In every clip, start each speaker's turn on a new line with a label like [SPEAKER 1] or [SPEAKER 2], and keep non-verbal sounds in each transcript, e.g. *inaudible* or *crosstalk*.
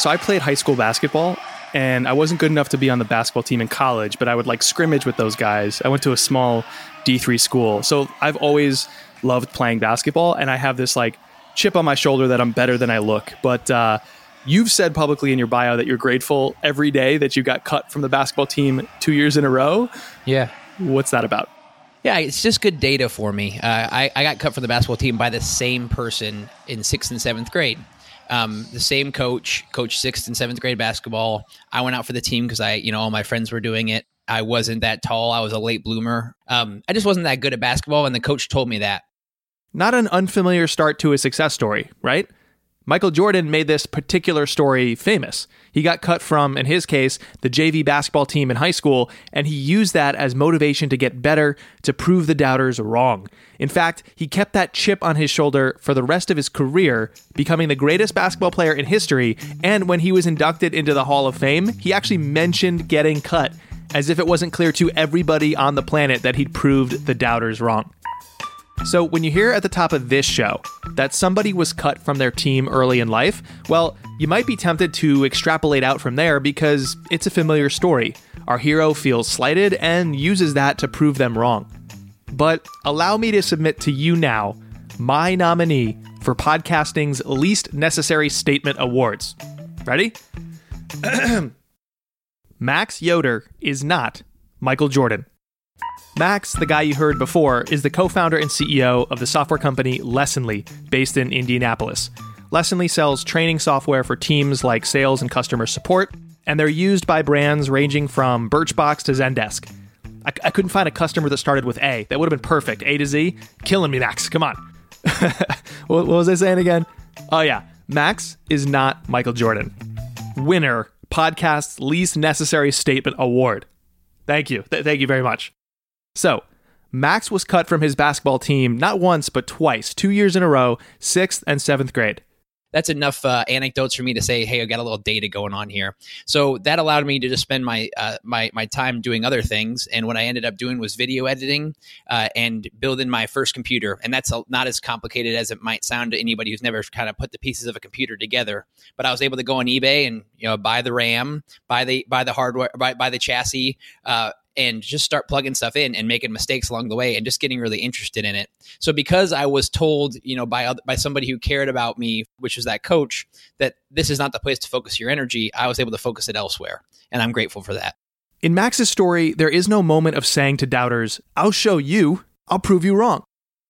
[SPEAKER 1] So I played high school basketball and I wasn't good enough to be on the basketball team in college, but I would like scrimmage with those guys. I went to a small D3 school. So I've always loved playing basketball and I have this like chip on my shoulder that I'm better than I look. But uh, you've said publicly in your bio that you're grateful every day that you got cut from the basketball team two years in a row.
[SPEAKER 2] Yeah.
[SPEAKER 1] What's that about?
[SPEAKER 2] Yeah, it's just good data for me. Uh, I, I got cut from the basketball team by the same person in sixth and seventh grade. Um, the same coach, coach sixth and seventh grade basketball. I went out for the team because I, you know, all my friends were doing it. I wasn't that tall. I was a late bloomer. Um, I just wasn't that good at basketball, and the coach told me that.
[SPEAKER 1] Not an unfamiliar start to a success story, right? Michael Jordan made this particular story famous. He got cut from, in his case, the JV basketball team in high school, and he used that as motivation to get better, to prove the doubters wrong. In fact, he kept that chip on his shoulder for the rest of his career, becoming the greatest basketball player in history. And when he was inducted into the Hall of Fame, he actually mentioned getting cut, as if it wasn't clear to everybody on the planet that he'd proved the doubters wrong. So, when you hear at the top of this show that somebody was cut from their team early in life, well, you might be tempted to extrapolate out from there because it's a familiar story. Our hero feels slighted and uses that to prove them wrong. But allow me to submit to you now my nominee for podcasting's least necessary statement awards. Ready? *clears throat* Max Yoder is not Michael Jordan. Max, the guy you heard before, is the co founder and CEO of the software company Lessonly, based in Indianapolis. Lessonly sells training software for teams like sales and customer support, and they're used by brands ranging from Birchbox to Zendesk. I, I couldn't find a customer that started with A. That would have been perfect. A to Z. Killing me, Max. Come on. *laughs* what, was I saying again? Oh, yeah. Max is not Michael Jordan. Winner, podcast's least necessary statement award. Thank you. Th- thank you very much. So, Max was cut from his basketball team not once, but twice, two years in a row, sixth and seventh grade.
[SPEAKER 2] That's enough uh, anecdotes for me to say, hey, I got a little data going on here. So that allowed me to just spend my uh, my my time doing other things. And what I ended up doing was video editing uh, and building my first computer. And that's a, not as complicated as it might sound to anybody who's never kind of put the pieces of a computer together. But I was able to go on eBay and you know buy the RAM, buy the buy the hardware, buy, buy the chassis, uh, and just start plugging stuff in and making mistakes along the way and just getting really interested in it. So because I was told, you know, by by somebody who cared about me, which was that coach, that this is not the place to focus your energy, I was able to focus it elsewhere, and I'm grateful for that.
[SPEAKER 1] In Max's story, there is no moment of saying to doubters, "I'll show you, I'll prove you wrong."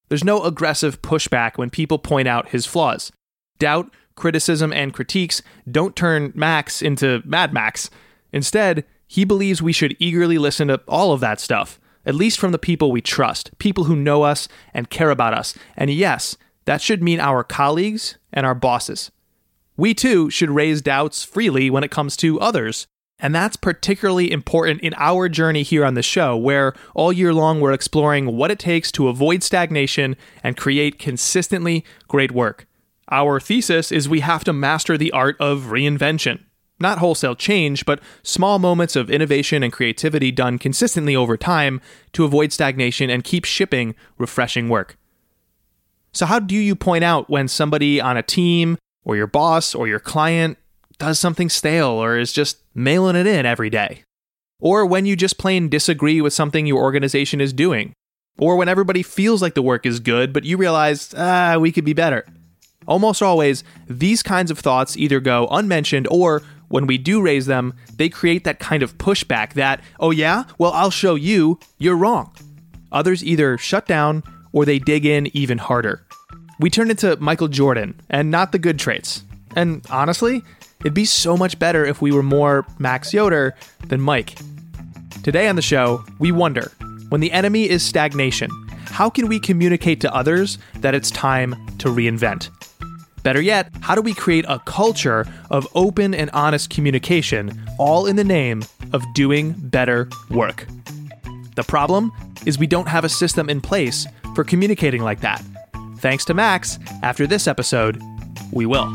[SPEAKER 1] There's no aggressive pushback when people point out his flaws. Doubt, criticism, and critiques don't turn Max into Mad Max. Instead, he believes we should eagerly listen to all of that stuff, at least from the people we trust, people who know us and care about us. And yes, that should mean our colleagues and our bosses. We too should raise doubts freely when it comes to others. And that's particularly important in our journey here on the show, where all year long we're exploring what it takes to avoid stagnation and create consistently great work. Our thesis is we have to master the art of reinvention. Not wholesale change, but small moments of innovation and creativity done consistently over time to avoid stagnation and keep shipping refreshing work. So, how do you point out when somebody on a team, or your boss, or your client does something stale or is just mailing it in every day? Or when you just plain disagree with something your organization is doing? Or when everybody feels like the work is good, but you realize, ah, we could be better? Almost always, these kinds of thoughts either go unmentioned or when we do raise them, they create that kind of pushback that, oh yeah, well, I'll show you, you're wrong. Others either shut down or they dig in even harder. We turn into Michael Jordan and not the good traits. And honestly, it'd be so much better if we were more Max Yoder than Mike. Today on the show, we wonder when the enemy is stagnation, how can we communicate to others that it's time to reinvent? Better yet, how do we create a culture of open and honest communication, all in the name of doing better work? The problem is we don't have a system in place for communicating like that. Thanks to Max, after this episode, we will.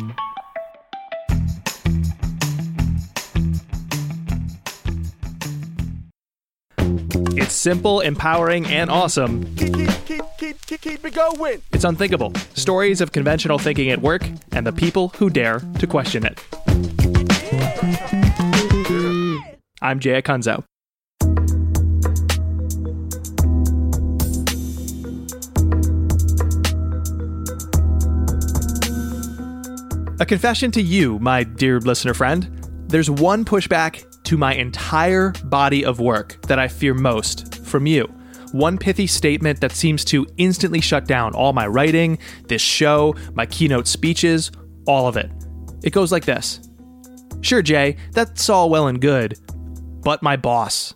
[SPEAKER 1] It's simple, empowering, and awesome.
[SPEAKER 3] Keep, it going.
[SPEAKER 1] It's unthinkable. Stories of conventional thinking at work and the people who dare to question it. I'm Jay Acunzo. A confession to you, my dear listener friend. There's one pushback to my entire body of work that I fear most from you. One pithy statement that seems to instantly shut down all my writing, this show, my keynote speeches, all of it. It goes like this Sure, Jay, that's all well and good, but my boss.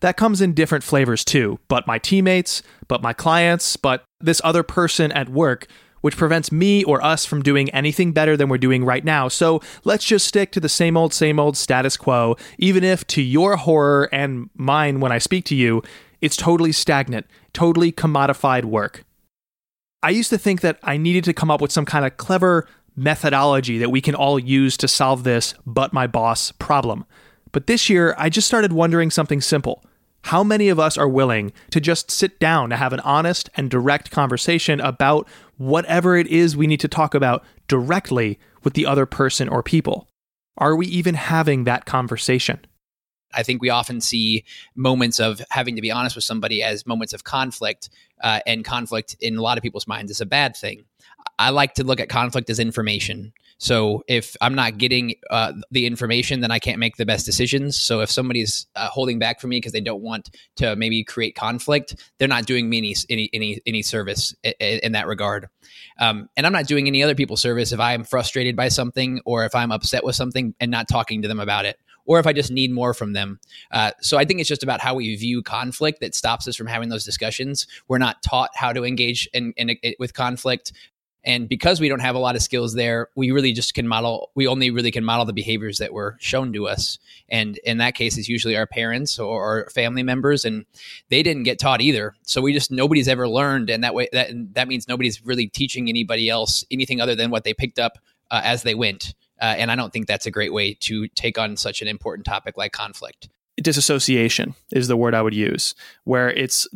[SPEAKER 1] That comes in different flavors too, but my teammates, but my clients, but this other person at work which prevents me or us from doing anything better than we're doing right now. So let's just stick to the same old, same old status quo, even if to your horror and mine when I speak to you, it's totally stagnant, totally commodified work. I used to think that I needed to come up with some kind of clever methodology that we can all use to solve this but my boss problem. But this year, I just started wondering something simple. How many of us are willing to just sit down to have an honest and direct conversation about whatever it is we need to talk about directly with the other person or people? Are we even having that conversation?
[SPEAKER 2] I think we often see moments of having to be honest with somebody as moments of conflict, uh, and conflict in a lot of people's minds is a bad thing. I like to look at conflict as information. So if I'm not getting uh, the information, then I can't make the best decisions. So if somebody's uh, holding back from me because they don't want to maybe create conflict, they're not doing me any any any, any service in, in that regard. Um, and I'm not doing any other people service if I'm frustrated by something or if I'm upset with something and not talking to them about it or if I just need more from them. Uh, so I think it's just about how we view conflict that stops us from having those discussions. We're not taught how to engage in, in, in, with conflict. And because we don't have a lot of skills there, we really just can model, we only really can model the behaviors that were shown to us. And in that case, it's usually our parents or our family members, and they didn't get taught either. So we just, nobody's ever learned. And that way, that, that means nobody's really teaching anybody else anything other than what they picked up uh, as they went. Uh, and I don't think that's a great way to take on such an important topic like conflict.
[SPEAKER 1] Disassociation is the word I would use, where it's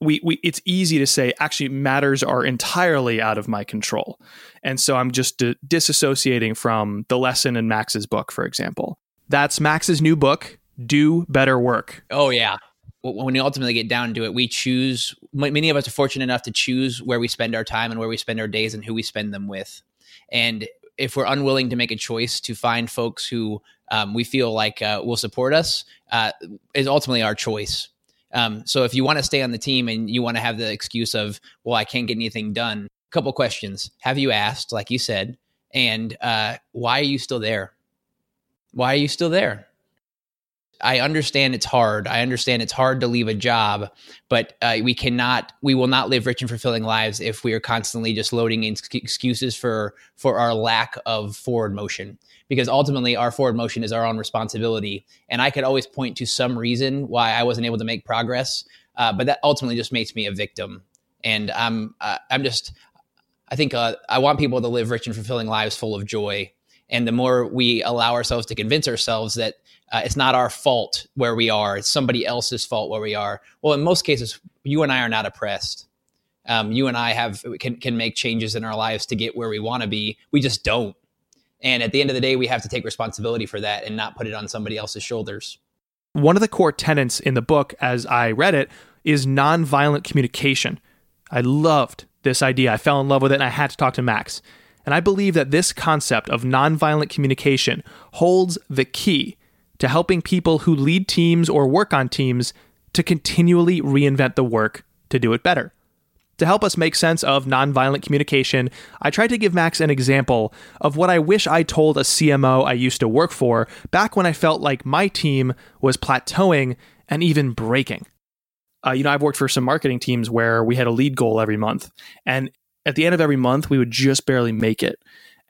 [SPEAKER 1] we, we it's easy to say actually matters are entirely out of my control. And so i'm just d- disassociating from the lesson in max's book for example. That's max's new book do better work.
[SPEAKER 2] Oh yeah. When we ultimately get down to it we choose many of us are fortunate enough to choose where we spend our time and where we spend our days and who we spend them with. And if we're unwilling to make a choice to find folks who um, we feel like uh, will support us uh, is ultimately our choice um, so if you want to stay on the team and you want to have the excuse of, well, I can't get anything done, a couple questions. Have you asked, like you said, and uh, why are you still there? Why are you still there? I understand it's hard. I understand it's hard to leave a job, but uh, we cannot, we will not live rich and fulfilling lives if we are constantly just loading in excuses for for our lack of forward motion because ultimately our forward motion is our own responsibility. And I could always point to some reason why I wasn't able to make progress, uh, but that ultimately just makes me a victim. And I'm uh, I'm just I think uh, I want people to live rich and fulfilling lives full of joy. And the more we allow ourselves to convince ourselves that uh, it's not our fault where we are, it's somebody else's fault where we are. Well, in most cases, you and I are not oppressed. Um, you and I have can can make changes in our lives to get where we want to be. We just don't. And at the end of the day, we have to take responsibility for that and not put it on somebody else's shoulders.
[SPEAKER 1] One of the core tenets in the book, as I read it, is nonviolent communication. I loved this idea. I fell in love with it and I had to talk to Max. And I believe that this concept of nonviolent communication holds the key to helping people who lead teams or work on teams to continually reinvent the work to do it better. To help us make sense of nonviolent communication, I tried to give Max an example of what I wish I told a CMO I used to work for back when I felt like my team was plateauing and even breaking. Uh, you know, I've worked for some marketing teams where we had a lead goal every month, and at the end of every month, we would just barely make it.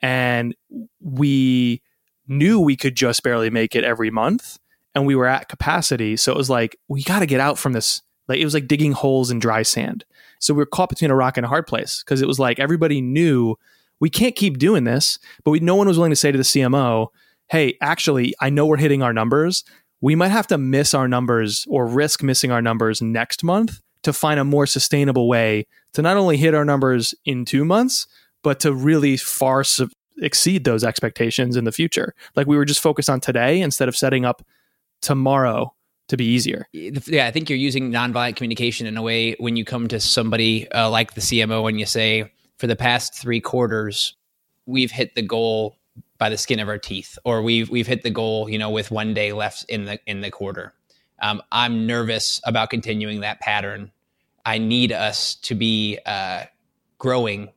[SPEAKER 1] And we knew we could just barely make it every month, and we were at capacity. So it was like, we got to get out from this. Like, it was like digging holes in dry sand. So we were caught between a rock and a hard place because it was like everybody knew we can't keep doing this, but we, no one was willing to say to the CMO, hey, actually, I know we're hitting our numbers. We might have to miss our numbers or risk missing our numbers next month to find a more sustainable way to not only hit our numbers in two months, but to really far exceed those expectations in the future. Like we were just focused on today instead of setting up tomorrow to be easier.
[SPEAKER 2] Yeah, I think you're using nonviolent communication in a way when you come to somebody uh, like the CMO and you say, for the past three quarters, we've hit the goal by the skin of our teeth, or we've we've hit the goal, you know, with one day left in the in the quarter. Um, I'm nervous about continuing that pattern. I need us to be uh, growing,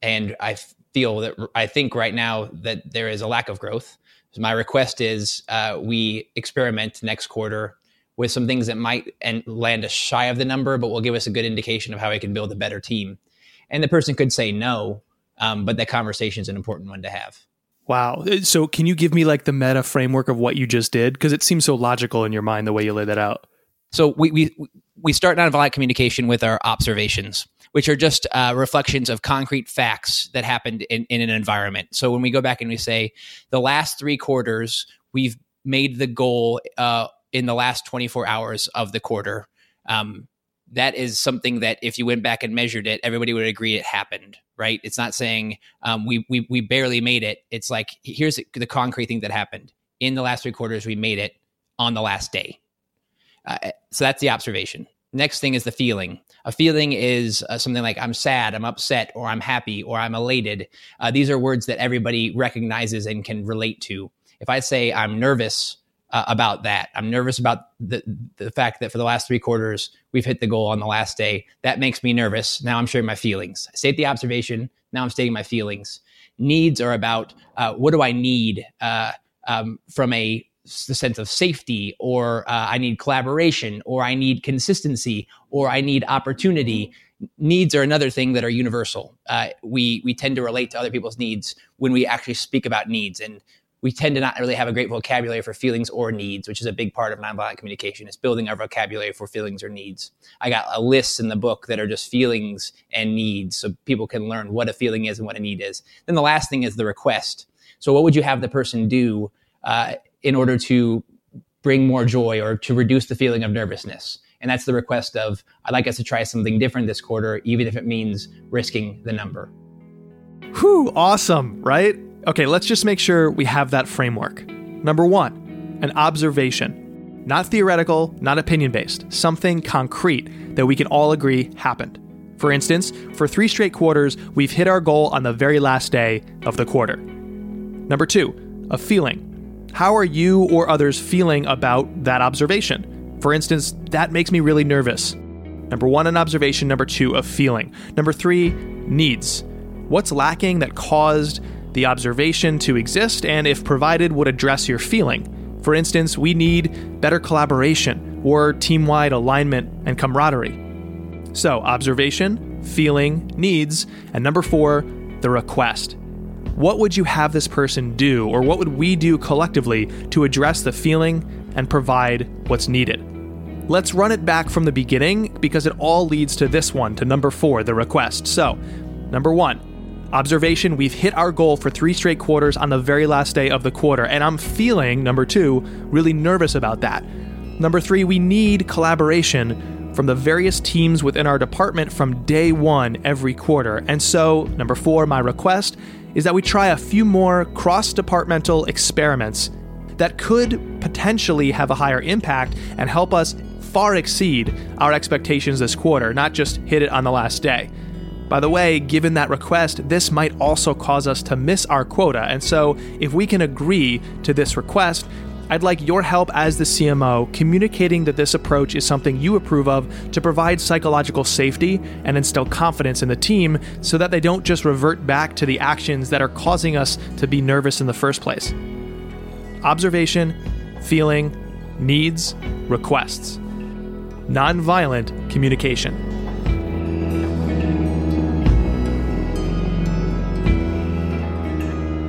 [SPEAKER 2] and I feel that I think right now that there is a lack of growth. So my request is uh, we experiment next quarter with some things that might and land us shy of the number, but will give us a good indication of how we can build a better team. And the person could say no, um, but that conversation is an important one to have.
[SPEAKER 1] Wow. So can you give me like the meta framework of what you just did? Because it seems so logical in your mind the way you lay that out.
[SPEAKER 2] So we we we start nonviolent communication with our observations, which are just uh, reflections of concrete facts that happened in, in an environment. So when we go back and we say the last three quarters, we've made the goal uh, in the last 24 hours of the quarter. Um, that is something that if you went back and measured it, everybody would agree it happened, right? It's not saying um, we, we we barely made it. It's like here's the concrete thing that happened in the last three quarters. We made it on the last day. Uh, so that's the observation. Next thing is the feeling. A feeling is uh, something like I'm sad, I'm upset, or I'm happy, or I'm elated. Uh, these are words that everybody recognizes and can relate to. If I say I'm nervous, uh, about that. I'm nervous about the the fact that for the last three quarters we've hit the goal on the last day. That makes me nervous. Now I'm sharing my feelings. I state the observation. Now I'm stating my feelings. Needs are about uh, what do I need um, from a the sense of safety, or uh, I need collaboration, or I need consistency, or I need opportunity. Needs are another thing that are universal. Uh, we we tend to relate to other people's needs when we actually speak about needs, and we tend to not really have a great vocabulary for feelings or needs, which is a big part of nonviolent communication, is building our vocabulary for feelings or needs. I got a list in the book that are just feelings and needs so people can learn what a feeling is and what a need is. Then the last thing is the request. So what would you have the person do uh, in order to bring more joy or to reduce the feeling of nervousness? And that's the request of, I'd like us to try something different this quarter, even if it means risking the number.
[SPEAKER 1] Whew, awesome, right? Okay, let's just make sure we have that framework. Number one, an observation. Not theoretical, not opinion based, something concrete that we can all agree happened. For instance, for three straight quarters, we've hit our goal on the very last day of the quarter. Number two, a feeling. How are you or others feeling about that observation? For instance, that makes me really nervous. Number one, an observation. Number two, a feeling. Number three, needs. What's lacking that caused the observation to exist, and if provided, would address your feeling. For instance, we need better collaboration or team wide alignment and camaraderie. So, observation, feeling, needs, and number four, the request. What would you have this person do, or what would we do collectively to address the feeling and provide what's needed? Let's run it back from the beginning because it all leads to this one, to number four, the request. So, number one, Observation, we've hit our goal for three straight quarters on the very last day of the quarter, and I'm feeling, number two, really nervous about that. Number three, we need collaboration from the various teams within our department from day one every quarter. And so, number four, my request is that we try a few more cross departmental experiments that could potentially have a higher impact and help us far exceed our expectations this quarter, not just hit it on the last day. By the way, given that request, this might also cause us to miss our quota, and so if we can agree to this request, I'd like your help as the CMO communicating that this approach is something you approve of to provide psychological safety and instill confidence in the team so that they don't just revert back to the actions that are causing us to be nervous in the first place. Observation, feeling, needs, requests. Nonviolent communication.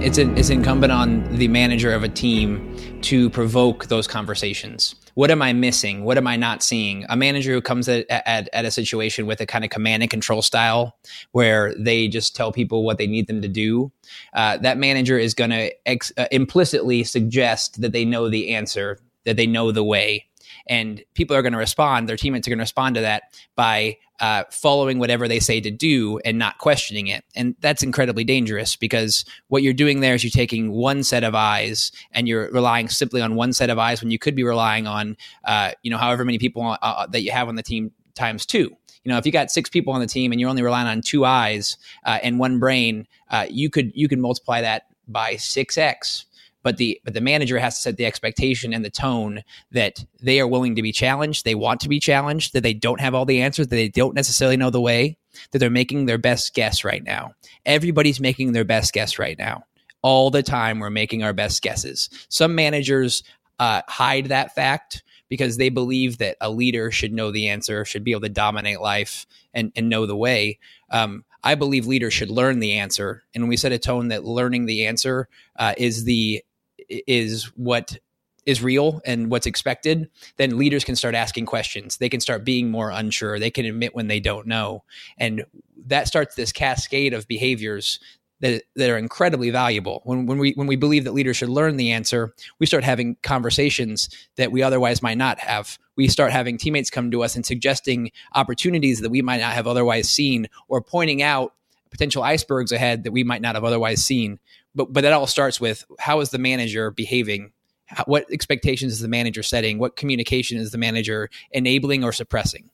[SPEAKER 2] It's, in, it's incumbent on the manager of a team to provoke those conversations. What am I missing? What am I not seeing? A manager who comes at, at, at a situation with a kind of command and control style where they just tell people what they need them to do, uh, that manager is going to ex- uh, implicitly suggest that they know the answer, that they know the way. And people are going to respond. Their teammates are going to respond to that by uh, following whatever they say to do and not questioning it. And that's incredibly dangerous because what you're doing there is you're taking one set of eyes and you're relying simply on one set of eyes when you could be relying on, uh, you know, however many people uh, uh that you have on the team times two. You know, if you got six people on the team and you're only relying on two eyes uh, and one brain, uh, you could you could multiply that by six x but the but the manager has to set the expectation and the tone that they are willing to be challenged they want to be challenged that they don't have all the answers that they don't necessarily know the way that they're making their best guess right now. Everybody's making their best guess right now. All the time we're making our best guesses. Some managers uh, hide that fact because they believe that a leader should know the answer should be able to dominate life and, and know the way. Um, I believe leaders should learn the answer. And we set a tone that learning the answer uh, is the is what is real and what's expected, then leaders can start asking questions. They can start being more unsure. They can admit when they don't know. And that starts this cascade of behaviors that, that are incredibly valuable. When, when we when we believe that leaders should learn the answer, we start having conversations that we otherwise might not have. We start having teammates come to us and suggesting opportunities that we might not have otherwise seen, or pointing out potential icebergs ahead that we might not have otherwise seen but but that all starts with how is the manager behaving? How, what expectations is the manager setting? What communication is the manager enabling or suppressing?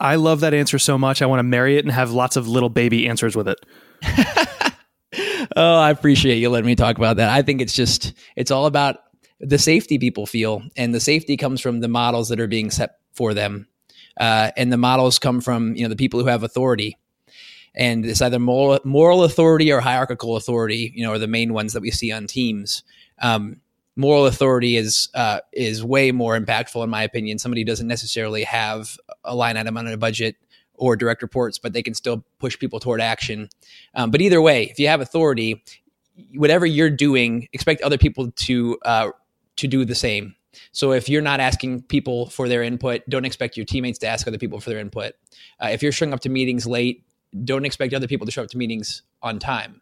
[SPEAKER 1] I love that answer so much i want to marry it and have lots of little baby answers with it. *laughs*
[SPEAKER 2] Oh i appreciate you letting me talk about that. I think it's just it's all about the safety people feel and the safety comes from the models that are being set for them. Uh, and the models come from you know the people who have authority and it's either moral, moral authority or hierarchical authority. You know, are the main ones that we see on teams. Um, moral authority is uh, is way more impactful, in my opinion. Somebody doesn't necessarily have a line item on a budget or direct reports, but they can still push people toward action. Um, but either way, if you have authority, whatever you're doing, expect other people to uh, to do the same. So if you're not asking people for their input, don't expect your teammates to ask other people for their input. Uh, if you're showing up to meetings late, don't expect other people to show up to meetings on time.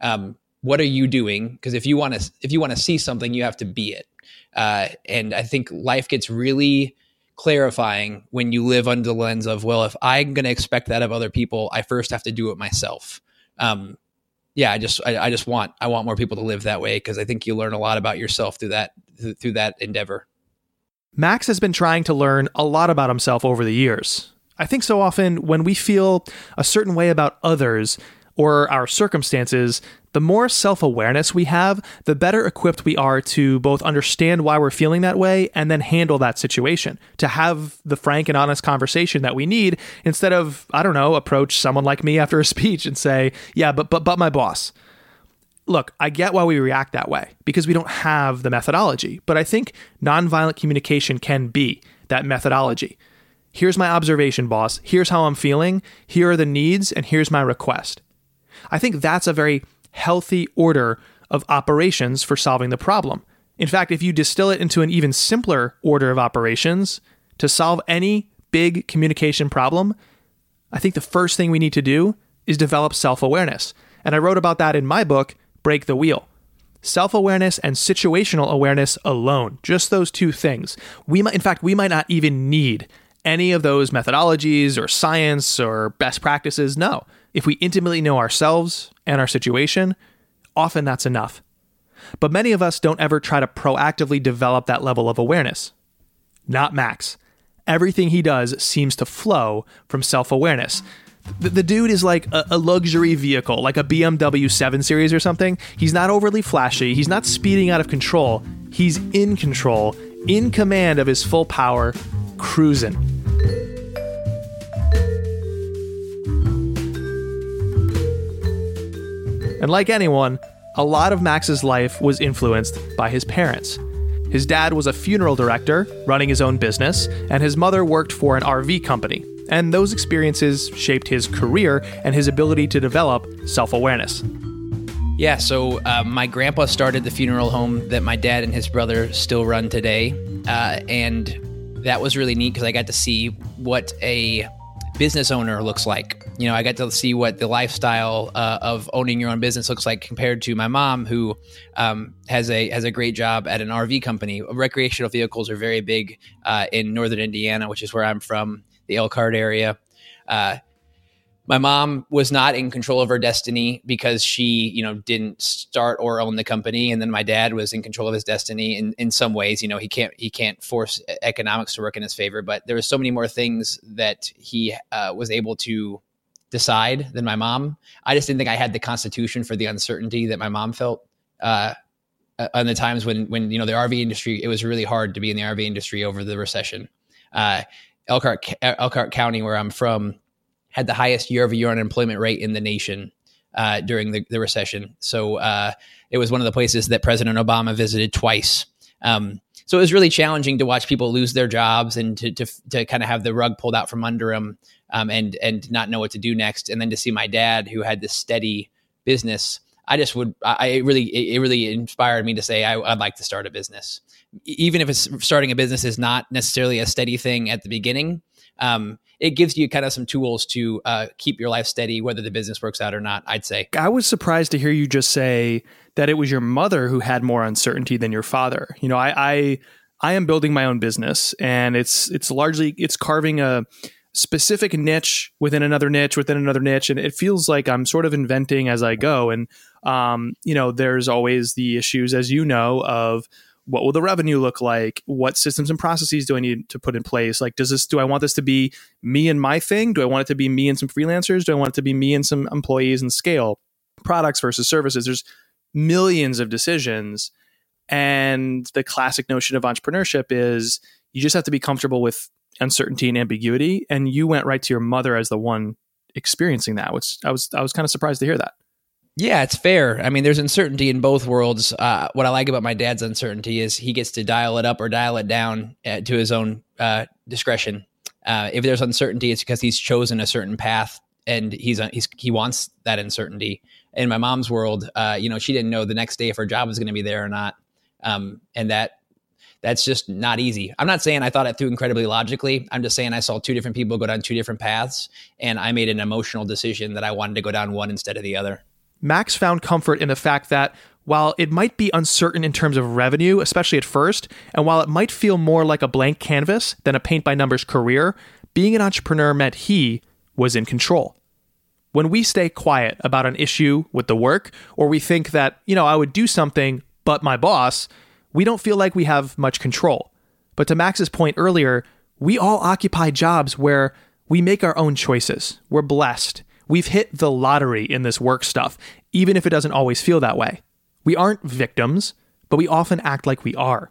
[SPEAKER 2] Um, what are you doing? Because if you want to, if you want to see something, you have to be it. Uh, and I think life gets really clarifying when you live under the lens of, well, if I'm going to expect that of other people, I first have to do it myself. Um, yeah, I just, I, I, just want, I want more people to live that way because I think you learn a lot about yourself through that, through that endeavor.
[SPEAKER 1] Max has been trying to learn a lot about himself over the years. I think so often when we feel a certain way about others or our circumstances, the more self awareness we have, the better equipped we are to both understand why we're feeling that way and then handle that situation, to have the frank and honest conversation that we need instead of, I don't know, approach someone like me after a *laughs* speech and say, yeah, but, but, but my boss. Look, I get why we react that way because we don't have the methodology, but I think nonviolent communication can be that methodology. Here's my observation, boss. Here's how I'm feeling. Here are the needs, and here's my request. I think that's a very healthy order of operations for solving the problem. In fact, if you distill it into an even simpler order of operations to solve any big communication problem, I think the first thing we need to do is develop self awareness. And I wrote about that in my book, Break the Wheel. Self awareness and situational awareness alone, just those two things. We might, in fact, we might not even need any of those methodologies or science or best practices. No. If we intimately know ourselves and our situation, often that's enough. But many of us don't ever try to proactively develop that level of awareness. Not Max. Everything he does seems to flow from self awareness. The, the, dude is like a, a luxury vehicle, like a BMW 7 Series or something. He's not overly flashy, he's not speeding out of control. He's in control, in command of his full power, cruising. And like anyone, a lot of Max's life was influenced by his parents. His dad was a funeral director, running his own business, and his mother worked for an RV company. And those experiences shaped his career and his ability to develop self awareness.
[SPEAKER 2] Yeah, so uh, my grandpa started the funeral home that my dad and his brother still run today. Uh, and that was really neat because I got to see what a business owner looks like. You know, I got to see what the lifestyle uh, of owning your own business looks like compared to my mom, who um, has a has a great job at an RV company. Recreational vehicles are very big uh, in northern Indiana, which is where I'm from, the Elkhart area. Uh, my mom was not in control of her destiny because she you know didn't start or own the company. And then my dad was in control of his destiny in, in some ways. You know he can't he can't force economics to work in his favor but there was so many more things that he uh, was able to decide than my mom. I just didn't think i had the constitution for the uncertainty that my mom felt uh, uh on the times when when you know the rv industry it was really hard to be in the rv industry over the recession. Uh, elkhart elkhart county where i'm from had the highest year over year unemployment rate in the nation uh, during the, the, recession. So uh, it was one of the places that President Obama visited twice. Um, so it was really challenging to watch people lose their jobs and to, to, to kind of have the rug pulled out from under them um, and, and not know what to do next. And then to see my dad, who had this steady business, I just would, I really, it really inspired me to say, I, would like to start a business. Even if it's starting a business is not necessarily a steady thing at the beginning, um, it gives you kind of some tools to uh, keep your life steady, whether the business works out or not. I'd say.
[SPEAKER 1] I was surprised to hear you just say that it was your mother who had more uncertainty than your father. You know, I, I, I am building my own business, and it's it's largely it's carving a specific niche within another niche within another niche and it feels like i'm sort of inventing as i go and um, you know there's always the issues as you know of what will the revenue look like? What systems and processes do i need to put in place? Like does this do i want this to be me and my thing? Do i want it to be me and some freelancers? Do i want it to be me and some employees and scale products versus services? There's millions of decisions. And the classic notion of entrepreneurship is you just have to be comfortable with uncertainty and ambiguity. And you went right to your mother as the one experiencing that which i was i was kind of surprised to hear that
[SPEAKER 2] yeah, it's fair. I mean, there's uncertainty in both worlds. Uh, what I like about my dad's uncertainty is he gets to dial it up or dial it down uh, to his own uh, discretion. Uh, if there's uncertainty, it's because he's chosen a certain path and he's, he's he wants that uncertainty. In my mom's world, uh, you know, she didn't know the next day if her job was going to be there or not, um, and that that's just not easy. I'm not saying I thought it through incredibly logically. I'm just saying I saw two different people go down two different paths, and I made an emotional decision that I wanted to go down one instead of the other.
[SPEAKER 1] Max found comfort in the fact that while it might be uncertain in terms of revenue, especially at first, and while it might feel more like a blank canvas than a paint by numbers career, being an entrepreneur meant he was in control. When we stay quiet about an issue with the work, or we think that, you know, I would do something, but my boss, we don't feel like we have much control. But to Max's point earlier, we all occupy jobs where we make our own choices. We're blessed. We've hit the lottery in this work stuff, even if it doesn't always feel that way. We aren't victims, but we often act like we are.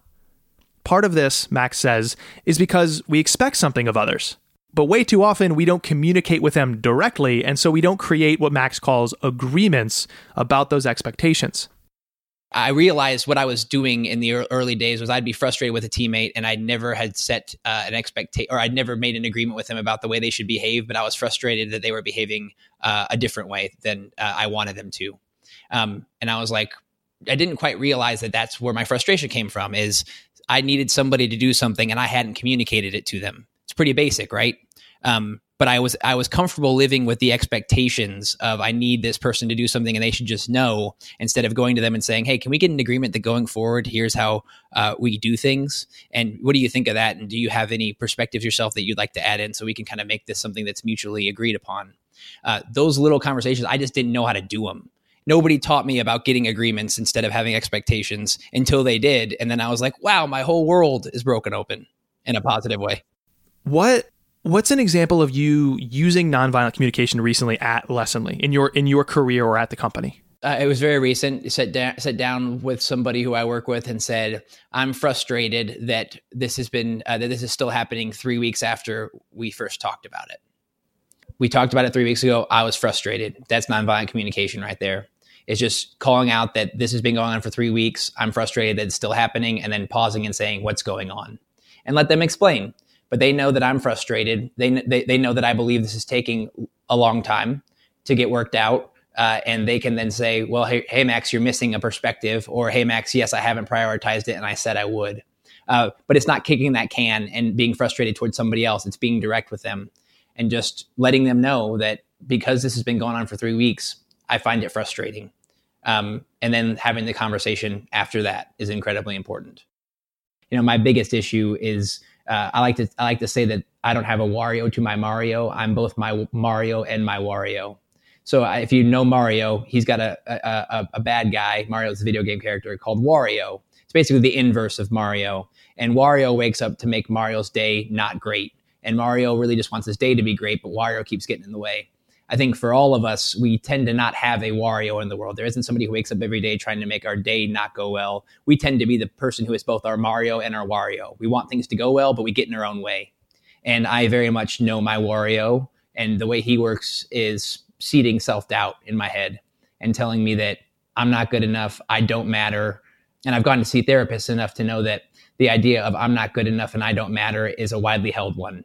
[SPEAKER 1] Part of this, Max says, is because we expect something of others. But way too often, we don't communicate with them directly, and so we don't create what Max calls agreements about those expectations.
[SPEAKER 2] I realized what I was doing in the early days was I'd be frustrated with a teammate and I never had set uh, an expectation or I'd never made an agreement with them about the way they should behave, but I was frustrated that they were behaving uh, a different way than uh, I wanted them to. Um, and I was like, I didn't quite realize that that's where my frustration came from is I needed somebody to do something and I hadn't communicated it to them. It's pretty basic, right? Um, but I was I was comfortable living with the expectations of I need this person to do something and they should just know instead of going to them and saying, "Hey, can we get an agreement that going forward, here's how uh, we do things?" And what do you think of that? And do you have any perspectives yourself that you'd like to add in so we can kind of make this something that's mutually agreed upon? Uh, those little conversations, I just didn't know how to do them. Nobody taught me about getting agreements instead of having expectations until they did, and then I was like, "Wow, my whole world is broken open." in a positive way.
[SPEAKER 1] What What's an example of you using nonviolent communication recently at Lessonly in your in your career or at the company?
[SPEAKER 2] Uh, it was very recent. Sat down, sat down with somebody who I work with and said, "I'm frustrated that this has been uh, that this is still happening three weeks after we first talked about it. We talked about it three weeks ago. I was frustrated. That's nonviolent communication right there. It's just calling out that this has been going on for three weeks. I'm frustrated that it's still happening, and then pausing and saying, "What's going on?" and let them explain but they know that I'm frustrated. They, they, they know that I believe this is taking a long time to get worked out. Uh, and they can then say, well, hey, hey, Max, you're missing a perspective. Or, hey, Max, yes, I haven't prioritized it and I said I would. Uh, but it's not kicking that can and being frustrated towards somebody else. It's being direct with them. and just letting them know that because this has been going on for three weeks, I find it frustrating. Um, and then having the conversation after that is incredibly important. You know, my biggest issue is uh, I like to I like to say that I don't have a Wario to my Mario. I'm both my Mario and my Wario. So if you know Mario, he's got a, a, a bad guy. Mario's a video game character called Wario. It's basically the inverse of Mario. And Wario wakes up to make Mario's day not great. And Mario really just wants his day to be great, but Wario keeps getting in the way. I think for all of us, we tend to not have a Wario in the world. There isn't somebody who wakes up every day trying to make our day not go well. We tend to be the person who is both our Mario and our Wario. We want things to go well, but we get in our own way. And I very much know my Wario, and the way he works is seeding self doubt in my head and telling me that I'm not good enough, I don't matter. And I've gone to see therapists enough to know that the idea of I'm not good enough and I don't matter is a widely held one.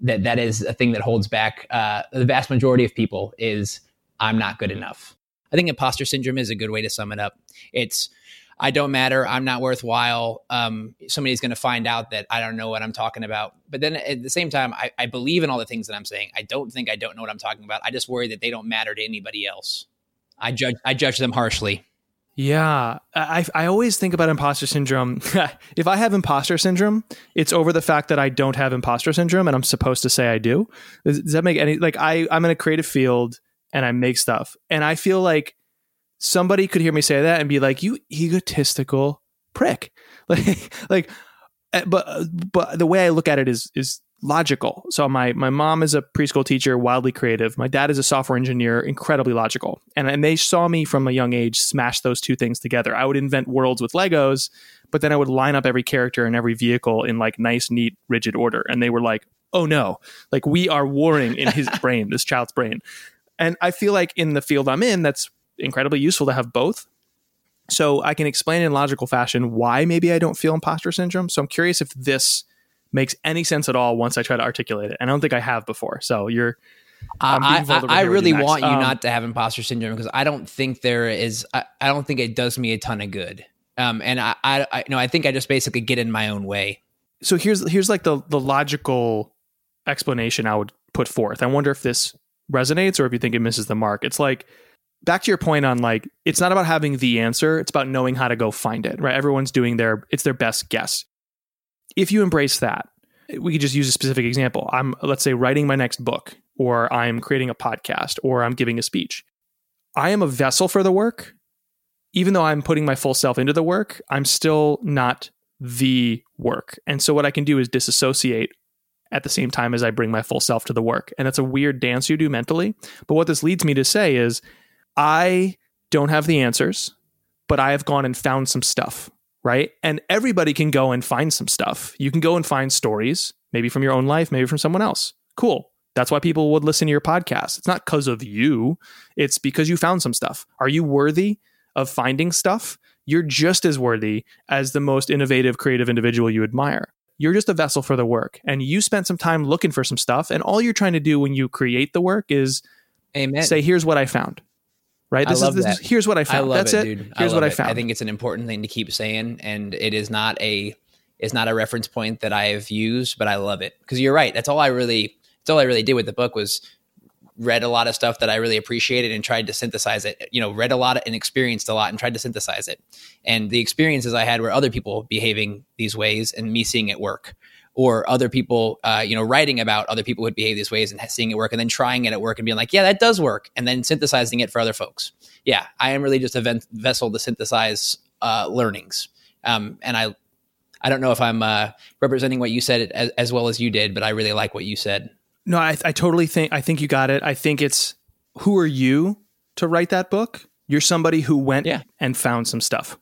[SPEAKER 2] That that is a thing that holds back uh, the vast majority of people is I'm not good enough. I think imposter syndrome is a good way to sum it up. It's I don't matter. I'm not worthwhile. Um, somebody's going to find out that I don't know what I'm talking about. But then at the same time, I, I, believe in all the things that I'm saying. I don't think I don't know what I'm talking about. I just worry that they don't matter to anybody else. I judge. I judge them harshly.
[SPEAKER 1] Yeah, I I always think about imposter syndrome. *laughs* if I have imposter syndrome, it's over the fact that I don't have imposter syndrome, and I'm supposed to say I do. Does, does that make any like I I'm in a creative field and I make stuff, and I feel like somebody could hear me say that and be like, "You egotistical prick," *laughs* like like. Eh, but but the way I look at it is is logical. So my my mom is a preschool teacher, wildly creative. My dad is a software engineer, incredibly logical. And and they saw me from a young age smash those two things together. I would invent worlds with Legos, but then I would line up every character and every vehicle in like nice, neat, rigid order. And they were like, "Oh no, like we are warring in his *laughs* brain, this child's brain." And I feel like in the field I'm in, that's incredibly useful to have both. So I can explain in logical fashion why maybe I don't feel imposter syndrome. So I'm curious if this makes any sense at all once I try to articulate it. And I don't think I have before. So you're.
[SPEAKER 2] I, I, I really you want you um, not to have imposter syndrome because I don't think there is. I, I, don't think it does me a ton of good. Um, and I, I, I, know I think I just basically get in my own way.
[SPEAKER 1] So here's here's like the the logical explanation I would put forth. I wonder if this resonates or if you think it misses the mark. It's like back to your point on like it's not about having the answer; it's about knowing how to go find it. Right? Everyone's doing their it's their best guess if you embrace that, we could just use a specific example. I'm, let's say, writing my next book, or I'm creating a podcast, or I'm giving a speech. I am a vessel for the work. Even though I'm putting my full self into the work, I'm still not the work. And so, what I can do is disassociate at the same time as I bring my full self to the work. And it's a weird dance you do mentally. But what this leads me to say is, I don't have the answers, but I have gone and found some stuff right? And everybody can go and find some stuff. You can go and find stories, maybe from your own life, maybe from someone else. Cool. That's why people would listen to your podcast. It's not because of you, it's because you found some stuff. Are you worthy of finding stuff? You're just as worthy as the most innovative, creative individual you admire. You're just a vessel for the work. And you spent some time looking for some stuff. And all you're trying to do when you create the work is
[SPEAKER 2] Amen.
[SPEAKER 1] say, here's what I found right? This
[SPEAKER 2] I love
[SPEAKER 1] is
[SPEAKER 2] that.
[SPEAKER 1] here's what I found.
[SPEAKER 2] I
[SPEAKER 1] That's
[SPEAKER 2] it,
[SPEAKER 1] it.
[SPEAKER 2] Dude.
[SPEAKER 1] Here's
[SPEAKER 2] I
[SPEAKER 1] what. I found.
[SPEAKER 2] I think it's an important thing to keep saying, and it is not a it's not a reference point that I have used, but I love it because you're right. That's all I really that's all I really did with the book was read a lot of stuff that I really appreciated and tried to synthesize it. You know, read a lot and experienced a lot and tried to synthesize it. And the experiences I had were other people behaving these ways and me seeing it work or other people, uh, you know, writing about other people who would behave these ways and seeing it work and then trying it at work and being like, yeah, that does work. And then synthesizing it for other folks. Yeah, I am really just a vessel to synthesize uh, learnings. Um, and I, I don't know if I'm uh, representing what you said as, as, well as you did, but I really like what you said.
[SPEAKER 1] No, I, I totally think, I think you got it. I think it's who are you to write that book? You're somebody who went yeah. and found some stuff.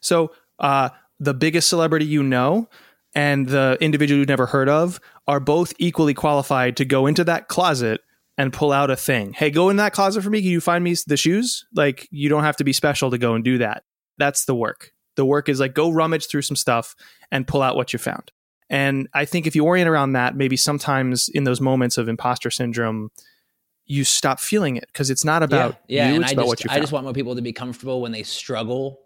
[SPEAKER 1] So, uh, the biggest celebrity you know, and the individual you've never heard of are both equally qualified to go into that closet and pull out a thing. Hey, go in that closet for me. Can you find me the shoes? Like, you don't have to be special to go and do that. That's the work. The work is like go rummage through some stuff and pull out what you found. And I think if you orient around that, maybe sometimes in those moments of imposter syndrome, you stop feeling it because it's not about
[SPEAKER 2] yeah, yeah.
[SPEAKER 1] you. It's
[SPEAKER 2] I
[SPEAKER 1] about
[SPEAKER 2] just,
[SPEAKER 1] what you.
[SPEAKER 2] I just want more people to be comfortable when they struggle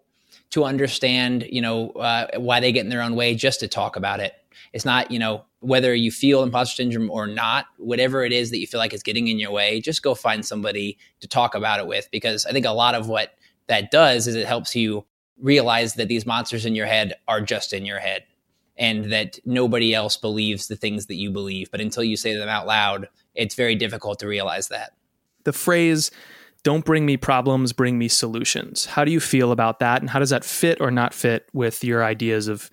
[SPEAKER 2] to understand, you know, uh, why they get in their own way, just to talk about it. It's not, you know, whether you feel imposter syndrome or not, whatever it is that you feel like is getting in your way, just go find somebody to talk about it with. Because I think a lot of what that does is it helps you realize that these monsters in your head are just in your head and that nobody else believes the things that you believe. But until you say them out loud, it's very difficult to realize that.
[SPEAKER 1] The phrase, don't bring me problems, bring me solutions. How do you feel about that? And how does that fit or not fit with your ideas of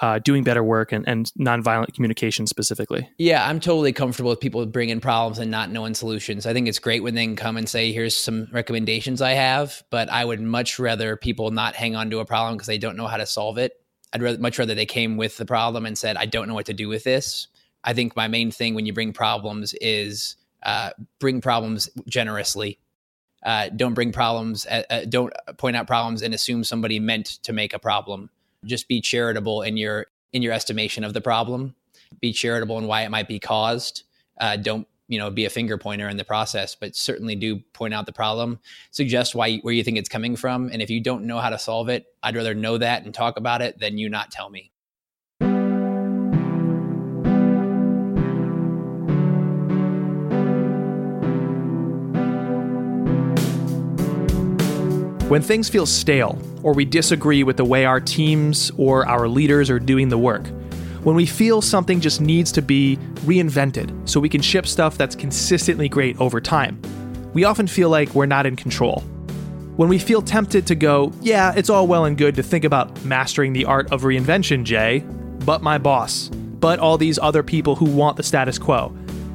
[SPEAKER 1] uh, doing better work and, and nonviolent communication specifically?
[SPEAKER 2] Yeah, I'm totally comfortable with people bringing problems and not knowing solutions. I think it's great when they can come and say, here's some recommendations I have, but I would much rather people not hang on to a problem because they don't know how to solve it. I'd rather, much rather they came with the problem and said, I don't know what to do with this. I think my main thing when you bring problems is uh, bring problems generously. Uh, don't bring problems, uh, uh don't point out problems and assume somebody meant to make a problem. Just be charitable in your in your estimation of the problem. Be charitable in why it might be caused. Uh, don't you know be a finger pointer in the process but certainly do point out the problem. Suggest why where you think it's coming from. And if you don't know how to solve it i'd rather know that and talk about it than you not tell me
[SPEAKER 1] When things feel stale, or we disagree with the way our teams or our leaders are doing the work, when we feel something just needs to be reinvented so we can ship stuff that's consistently great over time, we often feel like we're not in control. When we feel tempted to go, yeah, it's all well and good to think about mastering the art of reinvention, Jay, but my boss, but all these other people who want the status quo.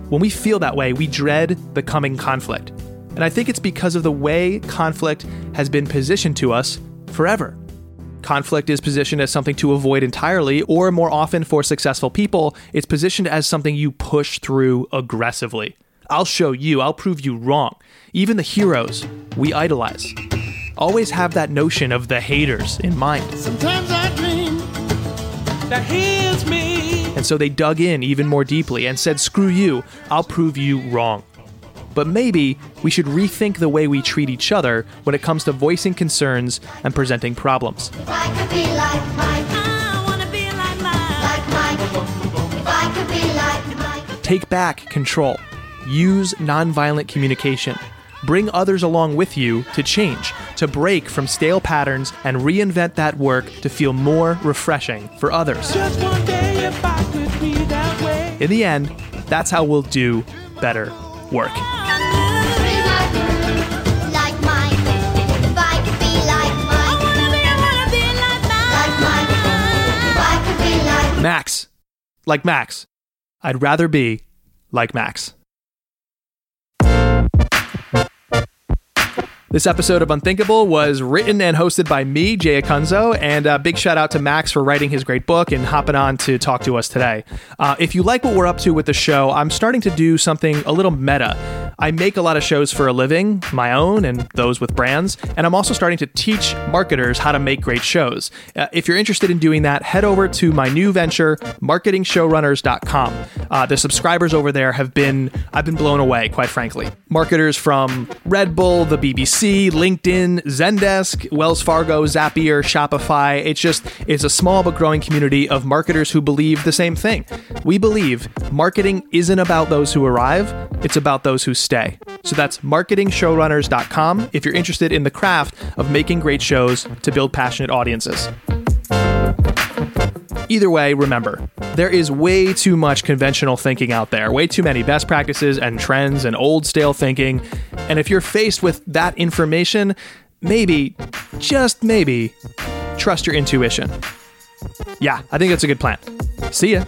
[SPEAKER 1] When we feel that way, we dread the coming conflict. And I think it's because of the way conflict has been positioned to us forever. Conflict is positioned as something to avoid entirely, or more often for successful people, it's positioned as something you push through aggressively. I'll show you, I'll prove you wrong. Even the heroes we idolize always have that notion of the haters in mind. Sometimes I dream that me. And so they dug in even more deeply and said, screw you, I'll prove you wrong but maybe we should rethink the way we treat each other when it comes to voicing concerns and presenting problems. Take back control. Use nonviolent communication. Bring others along with you to change, to break from stale patterns and reinvent that work to feel more refreshing for others. In the end, that's how we'll do better work. Max. Like Max. I'd rather be like Max. This episode of Unthinkable was written and hosted by me, Jay Acunzo, and a big shout out to Max for writing his great book and hopping on to talk to us today. Uh, if you like what we're up to with the show, I'm starting to do something a little meta. I make a lot of shows for a living, my own and those with brands, and I'm also starting to teach marketers how to make great shows. Uh, if you're interested in doing that, head over to my new venture, marketingshowrunners.com. Uh, the subscribers over there have been, I've been blown away, quite frankly. Marketers from Red Bull, the BBC, LinkedIn, Zendesk, Wells Fargo, Zapier, Shopify. It's just, it's a small but growing community of marketers who believe the same thing. We believe marketing isn't about those who arrive, it's about those who stay. So that's marketingshowrunners.com if you're interested in the craft of making great shows to build passionate audiences. Either way, remember, there is way too much conventional thinking out there, way too many best practices and trends and old stale thinking. And if you're faced with that information, maybe, just maybe, trust your intuition. Yeah, I think that's a good plan. See ya.